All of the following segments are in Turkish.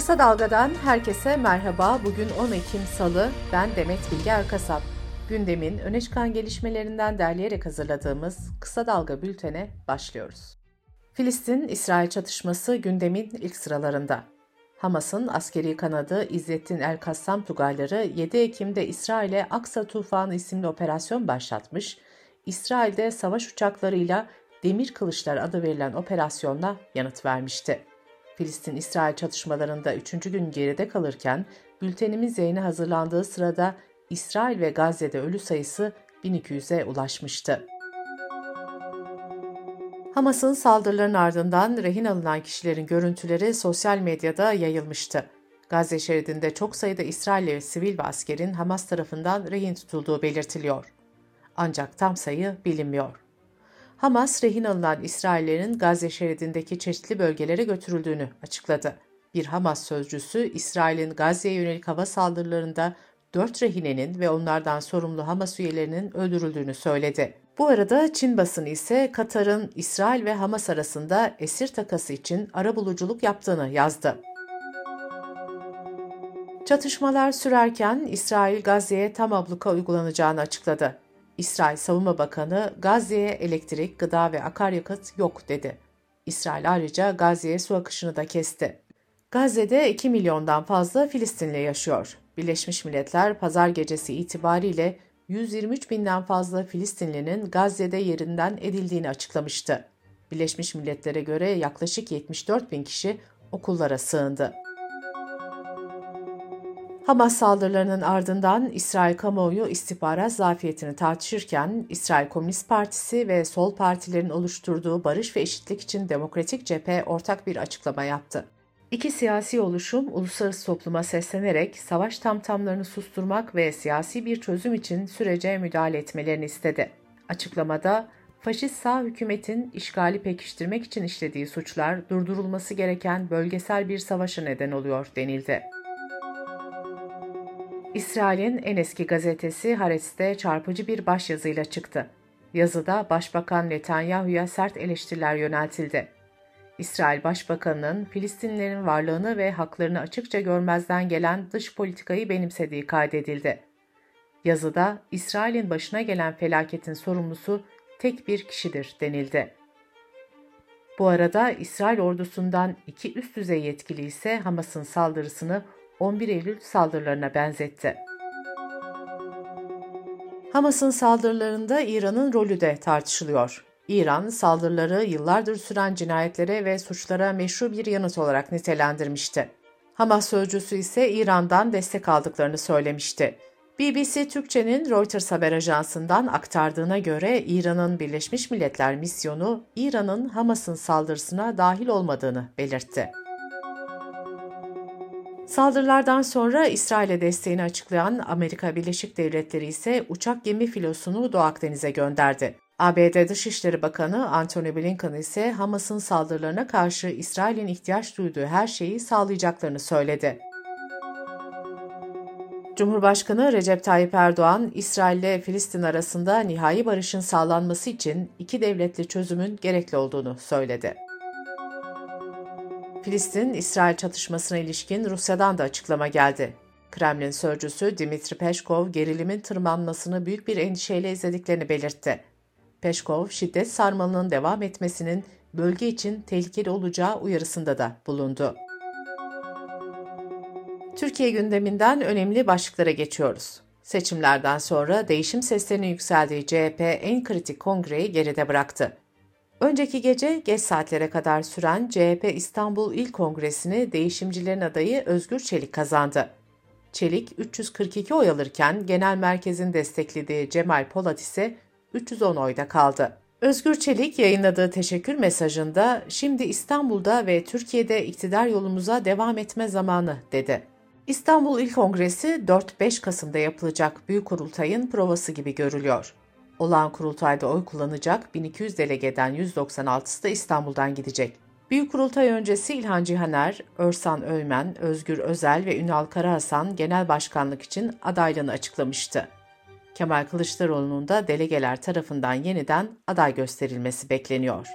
Kısa Dalga'dan herkese merhaba. Bugün 10 Ekim Salı. Ben Demet Bilge Erkasap. Gündemin öne çıkan gelişmelerinden derleyerek hazırladığımız Kısa Dalga bültene başlıyoruz. Filistin-İsrail çatışması gündemin ilk sıralarında. Hamas'ın askeri kanadı İzzettin El-Kassam Tugayları 7 Ekim'de İsrail'e Aksa Tufanı isimli operasyon başlatmış, İsrail'de savaş uçaklarıyla Demir Kılıçlar adı verilen operasyonla yanıt vermişti. Filistin-İsrail çatışmalarında üçüncü gün geride kalırken bültenimiz yayına hazırlandığı sırada İsrail ve Gazze'de ölü sayısı 1200'e ulaşmıştı. Hamas'ın saldırıların ardından rehin alınan kişilerin görüntüleri sosyal medyada yayılmıştı. Gazze şeridinde çok sayıda İsrailli sivil ve askerin Hamas tarafından rehin tutulduğu belirtiliyor. Ancak tam sayı bilinmiyor. Hamas rehin alınan İsraillerin Gazze şeridindeki çeşitli bölgelere götürüldüğünü açıkladı. Bir Hamas sözcüsü İsrail'in Gazze'ye yönelik hava saldırılarında dört rehinenin ve onlardan sorumlu Hamas üyelerinin öldürüldüğünü söyledi. Bu arada Çin basını ise Katar'ın İsrail ve Hamas arasında esir takası için arabuluculuk yaptığını yazdı. Çatışmalar sürerken İsrail Gazze'ye tam abluka uygulanacağını açıkladı. İsrail Savunma Bakanı Gazze'ye elektrik, gıda ve akaryakıt yok dedi. İsrail ayrıca Gazze'ye su akışını da kesti. Gazze'de 2 milyondan fazla Filistinli yaşıyor. Birleşmiş Milletler pazar gecesi itibariyle 123 binden fazla Filistinlinin Gazze'de yerinden edildiğini açıklamıştı. Birleşmiş Milletler'e göre yaklaşık 74 bin kişi okullara sığındı. Hamas saldırılarının ardından İsrail kamuoyu istihbarat zafiyetini tartışırken İsrail Komünist Partisi ve sol partilerin oluşturduğu Barış ve Eşitlik için Demokratik Cephe ortak bir açıklama yaptı. İki siyasi oluşum uluslararası topluma seslenerek savaş tamtamlarını susturmak ve siyasi bir çözüm için sürece müdahale etmelerini istedi. Açıklamada faşist sağ hükümetin işgali pekiştirmek için işlediği suçlar durdurulması gereken bölgesel bir savaşa neden oluyor denildi. İsrail'in en eski gazetesi Haaretz'te çarpıcı bir başyazıyla çıktı. Yazıda Başbakan Netanyahu'ya sert eleştiriler yöneltildi. İsrail Başbakanı'nın Filistinlilerin varlığını ve haklarını açıkça görmezden gelen dış politikayı benimsediği kaydedildi. Yazıda İsrail'in başına gelen felaketin sorumlusu tek bir kişidir denildi. Bu arada İsrail ordusundan iki üst düzey yetkili ise Hamas'ın saldırısını 11 Eylül saldırılarına benzetti. Hamas'ın saldırılarında İran'ın rolü de tartışılıyor. İran, saldırıları yıllardır süren cinayetlere ve suçlara meşru bir yanıt olarak nitelendirmişti. Hamas sözcüsü ise İran'dan destek aldıklarını söylemişti. BBC Türkçe'nin Reuters haber ajansından aktardığına göre İran'ın Birleşmiş Milletler misyonu İran'ın Hamas'ın saldırısına dahil olmadığını belirtti. Saldırılardan sonra İsrail'e desteğini açıklayan Amerika Birleşik Devletleri ise uçak gemi filosunu Doğu Akdeniz'e gönderdi. ABD Dışişleri Bakanı Antony Blinken ise Hamas'ın saldırılarına karşı İsrail'in ihtiyaç duyduğu her şeyi sağlayacaklarını söyledi. Cumhurbaşkanı Recep Tayyip Erdoğan, İsrail ile Filistin arasında nihai barışın sağlanması için iki devletli çözümün gerekli olduğunu söyledi. Filistin-İsrail çatışmasına ilişkin Rusya'dan da açıklama geldi. Kremlin sözcüsü Dimitri Peşkov gerilimin tırmanmasını büyük bir endişeyle izlediklerini belirtti. Peşkov, şiddet sarmalının devam etmesinin bölge için tehlikeli olacağı uyarısında da bulundu. Türkiye gündeminden önemli başlıklara geçiyoruz. Seçimlerden sonra değişim seslerinin yükseldiği CHP en kritik kongreyi geride bıraktı. Önceki gece geç saatlere kadar süren CHP İstanbul İl Kongresi'ni değişimcilerin adayı Özgür Çelik kazandı. Çelik 342 oy alırken genel merkezin desteklediği Cemal Polat ise 310 oyda kaldı. Özgür Çelik yayınladığı teşekkür mesajında şimdi İstanbul'da ve Türkiye'de iktidar yolumuza devam etme zamanı dedi. İstanbul İl Kongresi 4-5 Kasım'da yapılacak büyük kurultayın provası gibi görülüyor. Olağan kurultayda oy kullanacak 1200 delegeden 196'sı da İstanbul'dan gidecek. Büyük kurultay öncesi İlhan Cihaner, Örsan Öymen, Özgür Özel ve Ünal Karahasan genel başkanlık için adaylığını açıklamıştı. Kemal Kılıçdaroğlu'nun da delegeler tarafından yeniden aday gösterilmesi bekleniyor.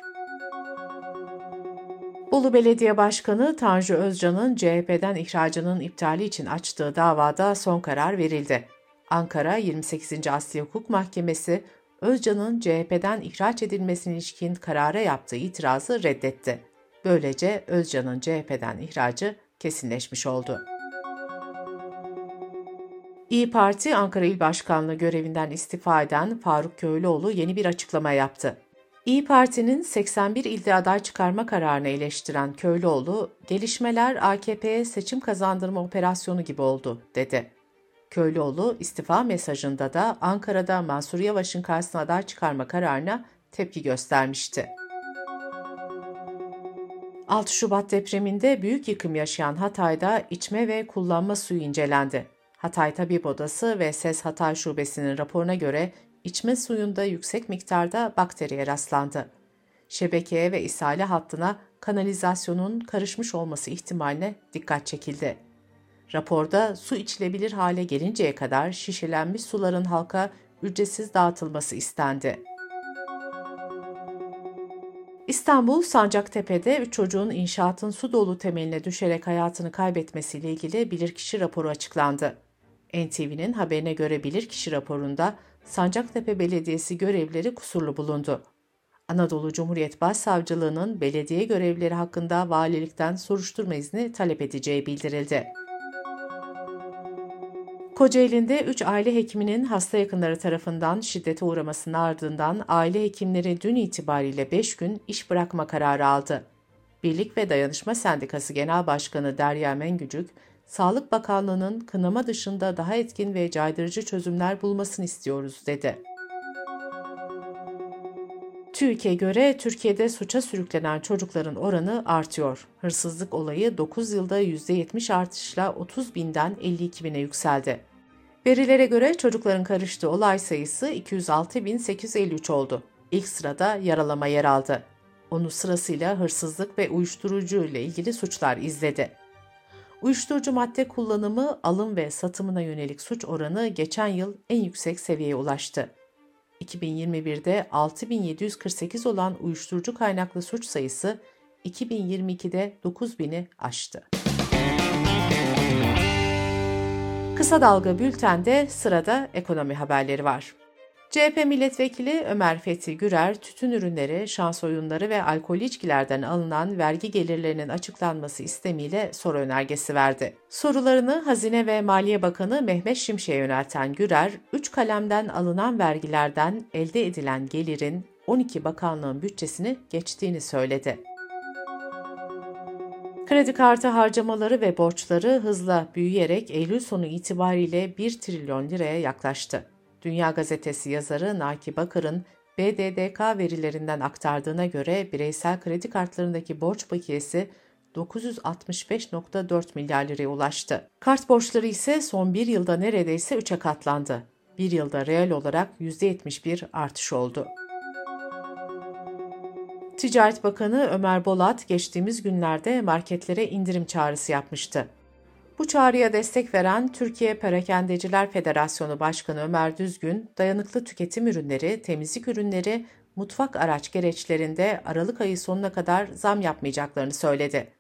Bolu Belediye Başkanı Tanju Özcan'ın CHP'den ihracının iptali için açtığı davada son karar verildi. Ankara 28. Asya Hukuk Mahkemesi Özcan'ın CHP'den ihraç edilmesine ilişkin karara yaptığı itirazı reddetti. Böylece Özcan'ın CHP'den ihracı kesinleşmiş oldu. İyi Parti Ankara İl Başkanlığı görevinden istifa eden Faruk Köylüoğlu yeni bir açıklama yaptı. İyi Parti'nin 81 ilde aday çıkarma kararını eleştiren Köylüoğlu, gelişmeler AKP'ye seçim kazandırma operasyonu gibi oldu, dedi. Köylüoğlu istifa mesajında da Ankara'da Mansur Yavaş'ın karşısına aday çıkarma kararına tepki göstermişti. 6 Şubat depreminde büyük yıkım yaşayan Hatay'da içme ve kullanma suyu incelendi. Hatay Tabip Odası ve SES Hatay Şubesi'nin raporuna göre içme suyunda yüksek miktarda bakteriye rastlandı. Şebekeye ve ishale hattına kanalizasyonun karışmış olması ihtimaline dikkat çekildi. Raporda su içilebilir hale gelinceye kadar şişelenmiş suların halka ücretsiz dağıtılması istendi. İstanbul Sancaktepe'de 3 çocuğun inşaatın su dolu temeline düşerek hayatını kaybetmesiyle ilgili bilirkişi raporu açıklandı. NTV'nin haberine göre bilirkişi raporunda Sancaktepe Belediyesi görevleri kusurlu bulundu. Anadolu Cumhuriyet Başsavcılığı'nın belediye görevlileri hakkında valilikten soruşturma izni talep edeceği bildirildi. Kocaeli'nde 3 aile hekiminin hasta yakınları tarafından şiddete uğramasının ardından aile hekimleri dün itibariyle 5 gün iş bırakma kararı aldı. Birlik ve Dayanışma Sendikası Genel Başkanı Derya Mengücük, Sağlık Bakanlığı'nın kınama dışında daha etkin ve caydırıcı çözümler bulmasını istiyoruz dedi. TÜİK'e göre Türkiye'de suça sürüklenen çocukların oranı artıyor. Hırsızlık olayı 9 yılda %70 artışla 30 binden 52 bine yükseldi. Verilere göre çocukların karıştığı olay sayısı 206.853 oldu. İlk sırada yaralama yer aldı. Onu sırasıyla hırsızlık ve uyuşturucu ile ilgili suçlar izledi. Uyuşturucu madde kullanımı, alım ve satımına yönelik suç oranı geçen yıl en yüksek seviyeye ulaştı. 2021'de 6748 olan uyuşturucu kaynaklı suç sayısı 2022'de 9000'i aştı. Kısa Dalga Bülten'de sırada ekonomi haberleri var. CHP milletvekili Ömer Fethi Gürer, tütün ürünleri, şans oyunları ve alkol içkilerden alınan vergi gelirlerinin açıklanması istemiyle soru önergesi verdi. Sorularını Hazine ve Maliye Bakanı Mehmet Şimşek'e yönelten Gürer, 3 kalemden alınan vergilerden elde edilen gelirin 12 bakanlığın bütçesini geçtiğini söyledi. Kredi kartı harcamaları ve borçları hızla büyüyerek Eylül sonu itibariyle 1 trilyon liraya yaklaştı. Dünya Gazetesi yazarı Naki Bakır'ın BDDK verilerinden aktardığına göre bireysel kredi kartlarındaki borç bakiyesi 965.4 milyar liraya ulaştı. Kart borçları ise son bir yılda neredeyse 3'e katlandı. Bir yılda reel olarak %71 artış oldu. Ticaret Bakanı Ömer Bolat geçtiğimiz günlerde marketlere indirim çağrısı yapmıştı. Bu çağrıya destek veren Türkiye Perakendeciler Federasyonu Başkanı Ömer Düzgün, dayanıklı tüketim ürünleri, temizlik ürünleri, mutfak araç gereçlerinde Aralık ayı sonuna kadar zam yapmayacaklarını söyledi.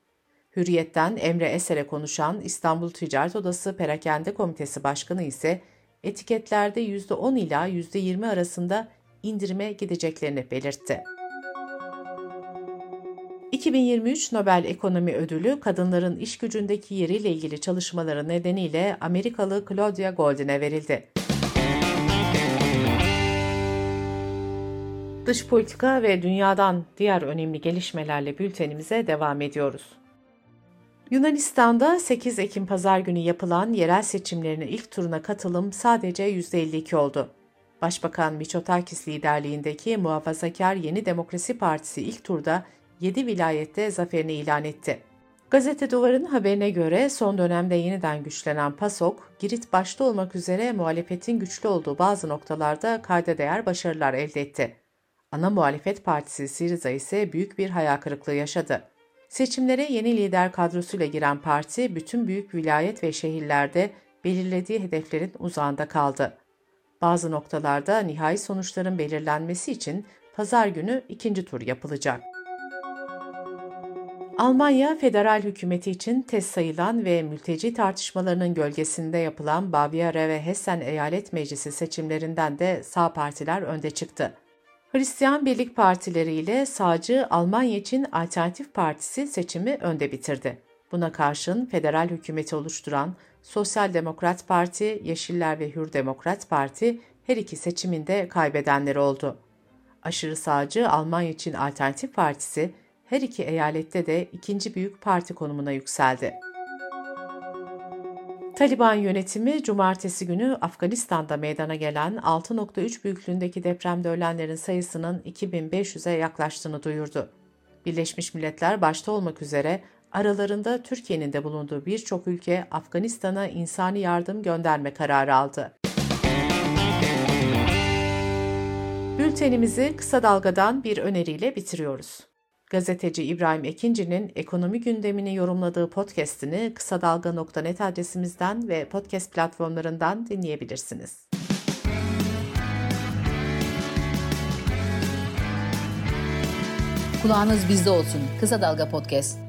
Hürriyet'ten Emre Eser'e konuşan İstanbul Ticaret Odası Perakende Komitesi Başkanı ise etiketlerde %10 ila %20 arasında indirime gideceklerini belirtti. 2023 Nobel Ekonomi Ödülü kadınların iş gücündeki yeriyle ilgili çalışmaları nedeniyle Amerikalı Claudia Goldin'e verildi. Dış politika ve dünyadan diğer önemli gelişmelerle bültenimize devam ediyoruz. Yunanistan'da 8 Ekim pazar günü yapılan yerel seçimlerinin ilk turuna katılım sadece %52 oldu. Başbakan Miçotakis liderliğindeki Muhafazakar Yeni Demokrasi Partisi ilk turda 7 vilayette zaferini ilan etti. Gazete Duvar'ın haberine göre son dönemde yeniden güçlenen PASOK, Girit başta olmak üzere muhalefetin güçlü olduğu bazı noktalarda kayda değer başarılar elde etti. Ana muhalefet partisi Siriza ise büyük bir hayal kırıklığı yaşadı. Seçimlere yeni lider kadrosuyla giren parti bütün büyük vilayet ve şehirlerde belirlediği hedeflerin uzağında kaldı. Bazı noktalarda nihai sonuçların belirlenmesi için pazar günü ikinci tur yapılacak. Almanya federal hükümeti için test sayılan ve mülteci tartışmalarının gölgesinde yapılan Bavyera ve Hessen Eyalet Meclisi seçimlerinden de sağ partiler önde çıktı. Hristiyan Birlik Partileri ile sağcı Almanya için Alternatif Partisi seçimi önde bitirdi. Buna karşın federal hükümeti oluşturan Sosyal Demokrat Parti, Yeşiller ve Hür Demokrat Parti her iki seçiminde kaybedenler oldu. Aşırı sağcı Almanya için Alternatif Partisi her iki eyalette de ikinci büyük parti konumuna yükseldi. Taliban yönetimi cumartesi günü Afganistan'da meydana gelen 6.3 büyüklüğündeki depremde ölenlerin sayısının 2500'e yaklaştığını duyurdu. Birleşmiş Milletler başta olmak üzere aralarında Türkiye'nin de bulunduğu birçok ülke Afganistan'a insani yardım gönderme kararı aldı. Bültenimizi kısa dalgadan bir öneriyle bitiriyoruz. Gazeteci İbrahim Ekinci'nin ekonomi gündemini yorumladığı podcast'ini kısa dalga.net adresimizden ve podcast platformlarından dinleyebilirsiniz. Kulağınız bizde olsun. Kısa Dalga Podcast.